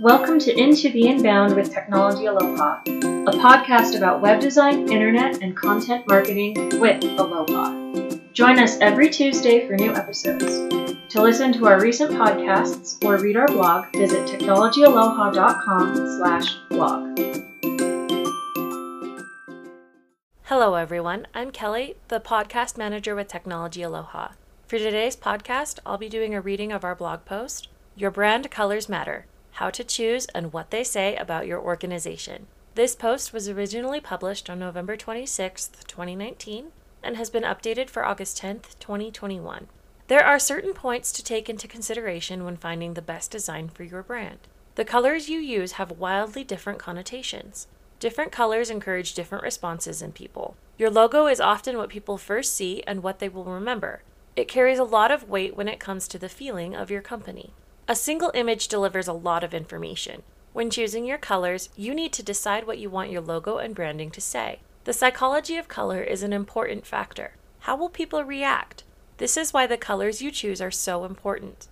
Welcome to Into the Inbound with Technology Aloha, a podcast about web design, internet, and content marketing with Aloha. Join us every Tuesday for new episodes. To listen to our recent podcasts or read our blog, visit technologyaloha.com slash blog. Hello, everyone. I'm Kelly, the podcast manager with Technology Aloha. For today's podcast, I'll be doing a reading of our blog post, Your Brand Colors Matter how to choose, and what they say about your organization. This post was originally published on November 26, 2019, and has been updated for August 10, 2021. There are certain points to take into consideration when finding the best design for your brand. The colors you use have wildly different connotations. Different colors encourage different responses in people. Your logo is often what people first see and what they will remember. It carries a lot of weight when it comes to the feeling of your company. A single image delivers a lot of information. When choosing your colors, you need to decide what you want your logo and branding to say. The psychology of color is an important factor. How will people react? This is why the colors you choose are so important.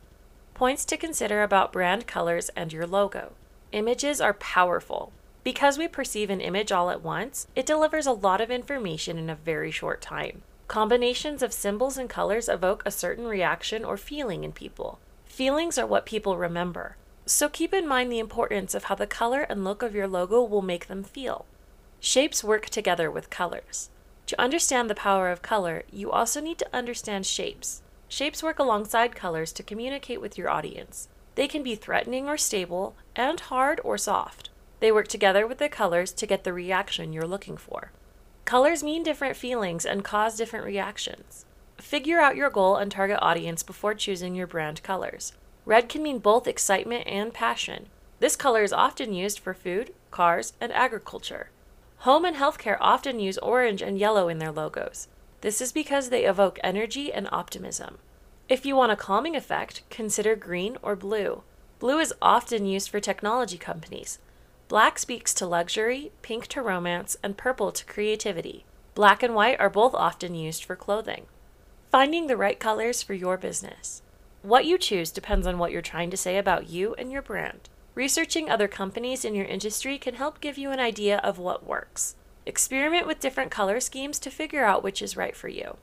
Points to consider about brand colors and your logo. Images are powerful. Because we perceive an image all at once, it delivers a lot of information in a very short time. Combinations of symbols and colors evoke a certain reaction or feeling in people. Feelings are what people remember, so keep in mind the importance of how the color and look of your logo will make them feel. Shapes work together with colors. To understand the power of color, you also need to understand shapes. Shapes work alongside colors to communicate with your audience. They can be threatening or stable, and hard or soft. They work together with the colors to get the reaction you're looking for. Colors mean different feelings and cause different reactions. Figure out your goal and target audience before choosing your brand colors. Red can mean both excitement and passion. This color is often used for food, cars, and agriculture. Home and healthcare often use orange and yellow in their logos. This is because they evoke energy and optimism. If you want a calming effect, consider green or blue. Blue is often used for technology companies. Black speaks to luxury, pink to romance, and purple to creativity. Black and white are both often used for clothing. Finding the right colors for your business. What you choose depends on what you're trying to say about you and your brand. Researching other companies in your industry can help give you an idea of what works. Experiment with different color schemes to figure out which is right for you.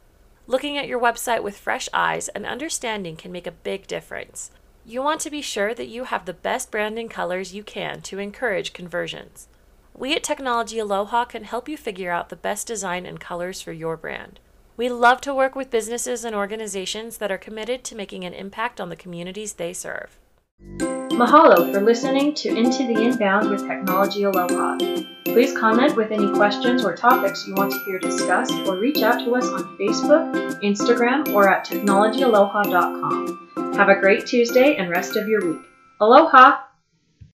Looking at your website with fresh eyes and understanding can make a big difference. You want to be sure that you have the best branding colors you can to encourage conversions. We at Technology Aloha can help you figure out the best design and colors for your brand. We love to work with businesses and organizations that are committed to making an impact on the communities they serve. Mahalo for listening to Into the Inbound with Technology Aloha. Please comment with any questions or topics you want to hear discussed or reach out to us on Facebook, Instagram, or at technologyaloha.com. Have a great Tuesday and rest of your week. Aloha!